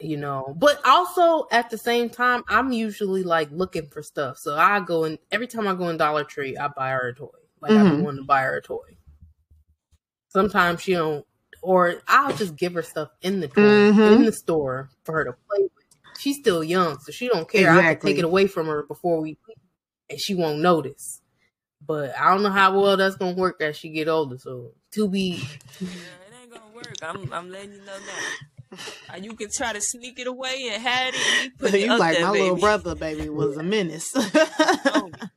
you know, but also at the same time, I'm usually like looking for stuff. So I go in every time I go in Dollar Tree, I buy her a toy. Like I've Mhm. been wanting to buy her a toy. Sometimes she don't, or I'll just give her stuff in the toy Mhm. in the store for her to play with. She's still young, so she don't care. I can Exactly. take it away from her before we, and she won't notice. But I don't know how well that's gonna work as she get older. So to be work. I'm, I'm letting you know now. Uh, You can try to sneak it away and hide it. And put it you up like there, my baby. little brother, baby, was a menace. Oh,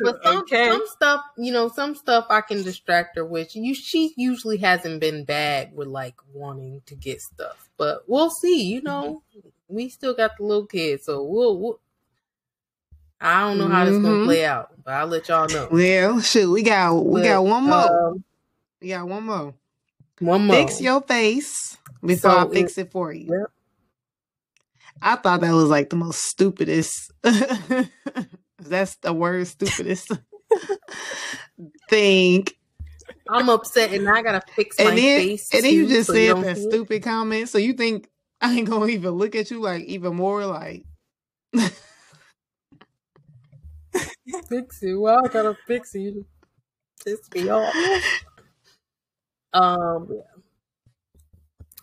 But some Okay. some stuff, you know, some stuff I can distract her with. You she usually hasn't been bad with like wanting to get stuff. But we'll see, you know. We still got the little kids, so we'll, we'll I don't know how this gonna Mhm. play out, but I'll let y'all know. well, shoot, we got we But, got one more. um, we got one more. One more. Fix your face before So I fix it for you. Yep. I thought that was like the most stupidest. That's the word stupidest. think I'm upset and I gotta fix my and then face. and then you just so said don't that see it. stupid comment. So you think I ain't gonna even look at you like even more like fix it. Well, I gotta fix it. You piss me off. Um, yeah.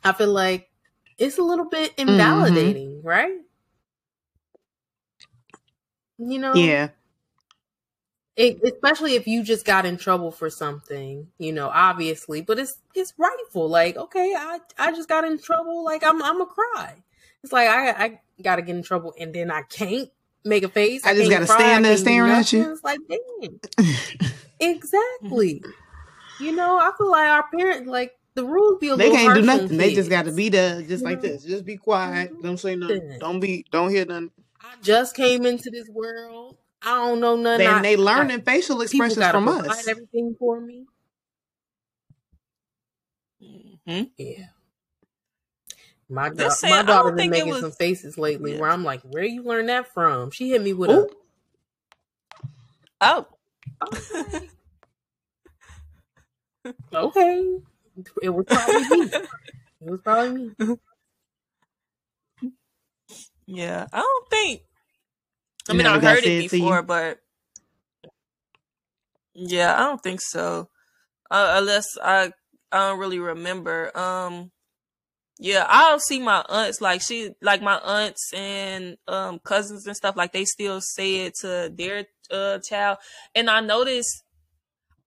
I feel like it's a little bit Mm-hmm. invalidating, right? You know, yeah. it, especially if you just got in trouble for something, you know, obviously, but it's it's rightful. Like, okay, I I just got in trouble. Like, I'm I'm a cry. It's like I I got to get in trouble, and then I can't make a face. I just can't gotta cry, stand there staring at you. It's like, damn, exactly. You know, I feel like our parents like the rules be a They little can't do harsh on nothing. They just gotta be there just like Yeah. this. Just be quiet. Don't say nothing. Listen. Don't be don't hear nothing. I just came into this world. I don't know nothing. Then I, they I, learning facial expressions gotta from provide us. everything for me. Mhm. Yeah. My, da- This my saying, daughter don't been making was. some faces lately Yeah. where I'm like, where you learn that from? She hit me with Ooh. Oh. a okay. It was probably me. It was probably me. yeah, I don't think. I mean, I got heard it said to before, but yeah, I don't think so. Uh, unless I, I don't really remember. Um, yeah, I'll see my aunts like she, like my aunts and um cousins and stuff. Like they still say it to their uh child, and I notice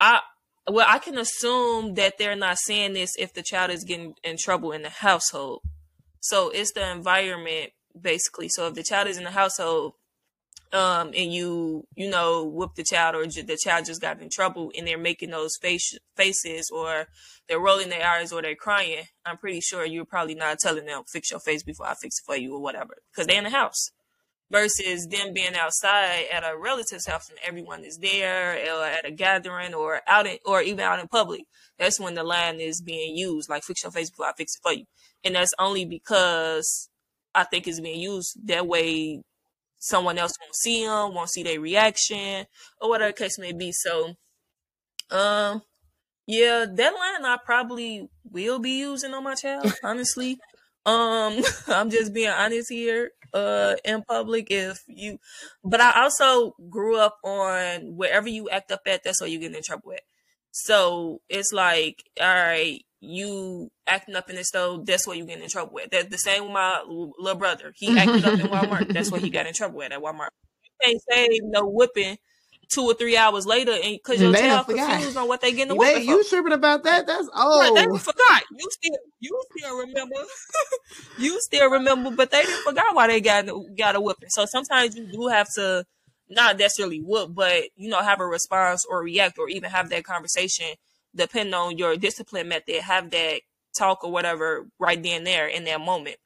I well, I can assume that they're not saying this if the child is getting in trouble in the household. So it's the environment basically. So if the child is in the household, um, and you you know whoop the child or j- the child just got in trouble and they're making those face faces or they're rolling their eyes or they're crying, I'm pretty sure you're probably not telling them fix your face before I fix it for you or whatever because they're in the house versus them being outside at a relative's house and everyone is there or at a gathering or out in, or even out in public. That's when the line is being used, like fix your face before I fix it for you. And that's only because I think it's being used that way someone else won't see them, won't see their reaction or whatever case may be. So, um, yeah, that line I probably will be using on my child, honestly. Um, I'm just being honest here, uh, in public. If you, but I also grew up on wherever you act up at, that's where you get in trouble at. So it's like, all right, you acting up in the store, that's what you get in trouble with. That's the same with my little brother. He acted up in Walmart, that's what he got in trouble with at Walmart. You can't say no whipping two or three hours later and because your They child confused on what they getting the They, whipping for. you tripping about that? That's Right, they old. forgot. You still, you still remember. you still remember, but they didn't forgot why they got got a whooping. So sometimes you do have to not necessarily whoop, but you know, have a response or react or even have that conversation, depending on your discipline method. Have that talk or whatever right then there in that moment.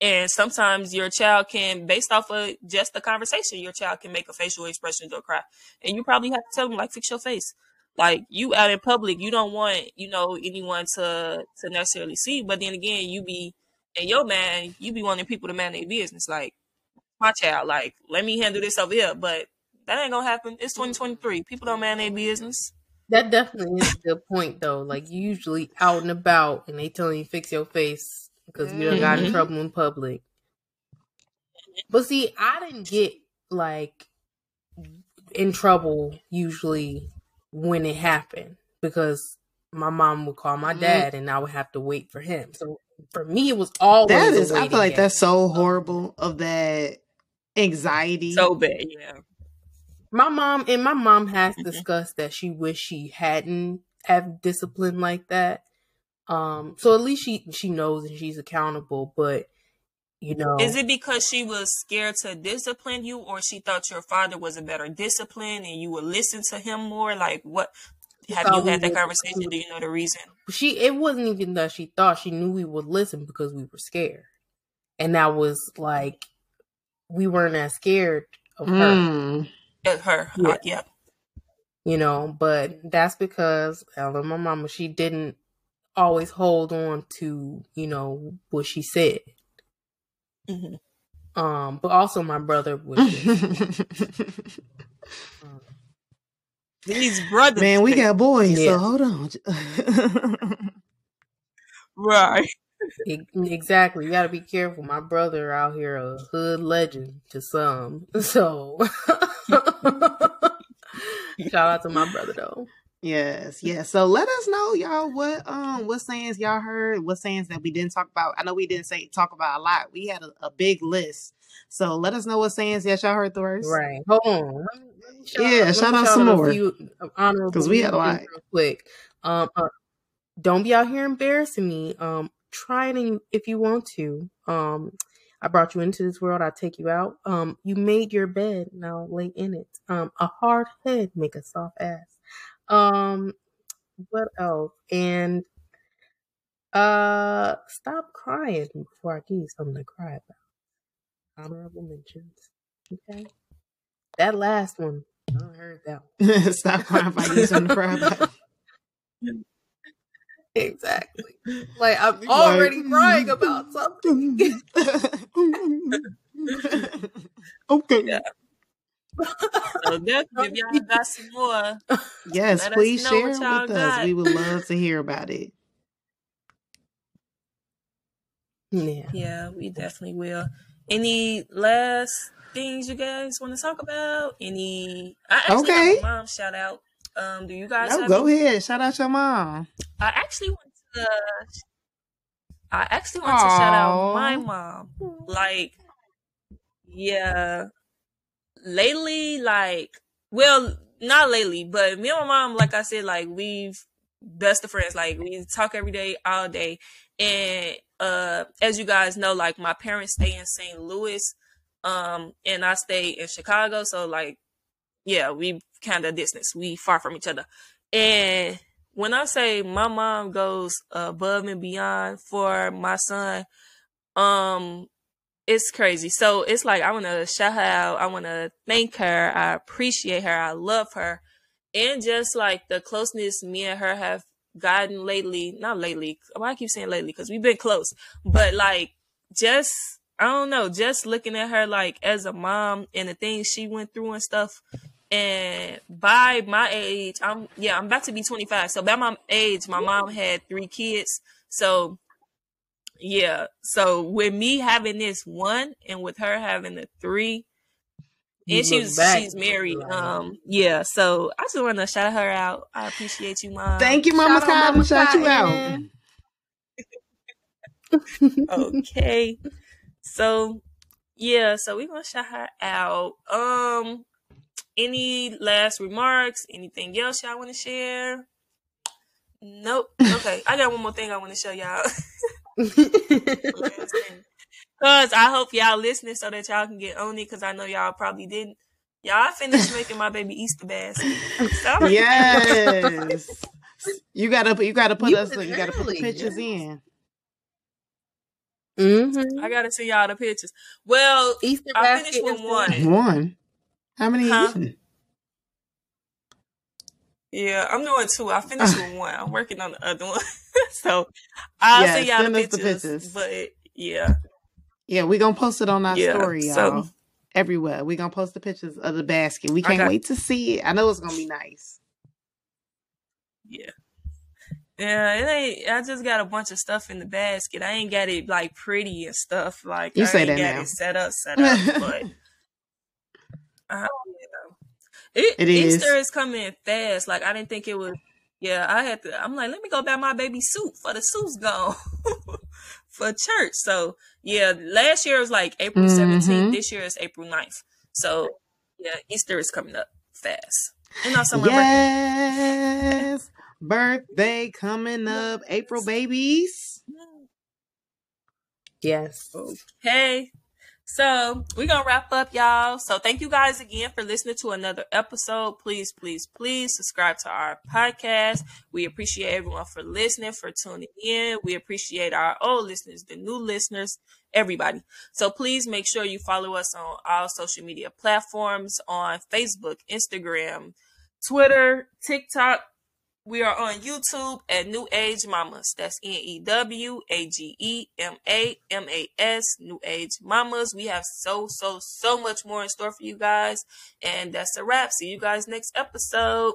And sometimes your child can, based off of just the conversation, your child can make a facial expression or cry, and you probably have to tell them like, fix your face. Like you out in public you don't want you know anyone to to necessarily see but then again you be and your man you be wanting people to man their business. Like my child like let me handle this over here but that ain't gonna happen. It's mm-hmm. 2023 people don't man their business. That definitely is a good point though. Like you usually out and about and they telling you fix your face because you done got in Mhm. trouble in public. But see, I didn't get like in trouble usually when it happened because my mom would call my Mhm. dad and I would have to wait for him. So for me, it was always That a is, I feel like game. that's so horrible of that anxiety. so bad yeah My mom and my mom has Mhm. discussed that she wish she hadn't have discipline like that. Um, so at least she she knows and she's accountable. But you know, is it because she was scared to discipline you or she thought your father was a better discipline and you would listen to him more like what have you had that would- conversation do you know the reason she it wasn't even that she thought she knew we would listen because we were scared, and that was like we weren't as scared of her. Mm. At her Yeah. uh, yeah you know but that's because I love my mama she didn't always hold on to you know what she said hmm um but also my brother was just, um, These brothers. Man, we got boys, Yeah. so hold on. right. Exactly. You got to be careful. My brother out here a hood legend to some. So shout out to my brother though. Yes, yes. So let us know, y'all, what um what sayings y'all heard, what sayings that we didn't talk about. I know we didn't say talk about a lot. We had a, a big list. So let us know what sayings yes y'all heard the worst. Right. Hold on. Let me- let me shout Yeah, me shout out some more. Because we had a lot. real quick. Um, uh, don't be out here embarrassing me. Um, try it if you want to. Um, I brought you into this world. I take you out. Um, you made your bed. Now lay in it. Um, a hard head make a soft ass. Um, what else? And uh, stop crying before I give you something to cry about. Honorable mentions. Okay. That last one, I heard that one. Stop crying if I use something to cry about. Exactly. Like I'm Like- already crying about something. okay. Yeah. So definitely, if y'all got some more, Yes, Let us please know share what y'all with us. got. We would love to hear about it. Yeah. yeah, we definitely will. Any last things you guys want to talk about? Any? I actually Okay. have a mom shout out. Um, do you guys No, have go any? ahead. Shout out your mom. I actually want to. I actually want to shout out my mom. Like, yeah, lately, like, well, not lately, but me and my mom, like I said, like we've best of friends. Like we talk every day, all day, and uh, as you guys know, like my parents stay in St. Louis, um, and I stay in Chicago, so like, yeah, we kind of distance. We far from each other, and when I say my mom goes above and beyond for my son, um, it's crazy. So it's like I want to shout her out. I want to thank her. I appreciate her. I love her, and just like the closeness me and her have gotten lately. Not lately. Why I keep saying lately? Because we've been close, but like just I don't know. Just looking at her like as a mom and the things she went through and stuff. And by my age, I'm yeah, I'm about to be 25. So by my age, my mom had three kids. So yeah. So with me having this one and with her having the three, and she was back, she's married. Um, yeah. So I just want to shout her out. I appreciate you, mom. Thank you, Mama Shout out Mama Shout you out. Okay. So yeah, so we're gonna shout her out. Um any last remarks? Anything else y'all wanna share? Nope. Okay. I got one more thing I wanna show y'all. Cause I hope y'all listening so that y'all can get on it. Cause I know y'all probably didn't. Y'all finished making my baby Easter basket. So, Yes. You gotta put you gotta put You us was you gotta put the pictures yes. in. hmm I gotta see y'all the pictures. Well, Easter I basket finished with is one. One. How many Huh? you? Yeah, I'm doing two. I finished with one. I'm working on the other one. so I'll send y'all send the us the pictures, pictures. But yeah, Yeah, we're gonna post it on our Yeah, story, y'all. so- Everywhere. We're gonna post the pictures of the basket. We can't got- wait to see it. I know it's gonna be nice. yeah. Yeah, it ain't I just got a bunch of stuff in the basket. I ain't got it like pretty and stuff. Like You I say ain't that got now. it set up, set up, but I don't know. It, It is. Easter is coming fast. Like I didn't think it was yeah, I had to I'm like, let me go buy my baby suit for the suit's gone for church. So yeah, last year was like April Mhm. 17th. This year is April 9th. So yeah, Easter is coming up fast. And also my birthday. Yes. Birthday coming up. April babies. Yes. Okay. So we're gonna wrap up, y'all. So thank you guys again for listening to another episode. Please, please, please subscribe to our podcast. We appreciate everyone for listening, for tuning in. We appreciate our old listeners, the new listeners, everybody. So please make sure you follow us on all social media platforms on Facebook, Instagram, Twitter, TikTok, we are on YouTube at New Age Mamas. That's N E W A G E M A M A S, New Age Mamas. We have so, so, so much more in store for you guys. And that's a wrap. See you guys next episode.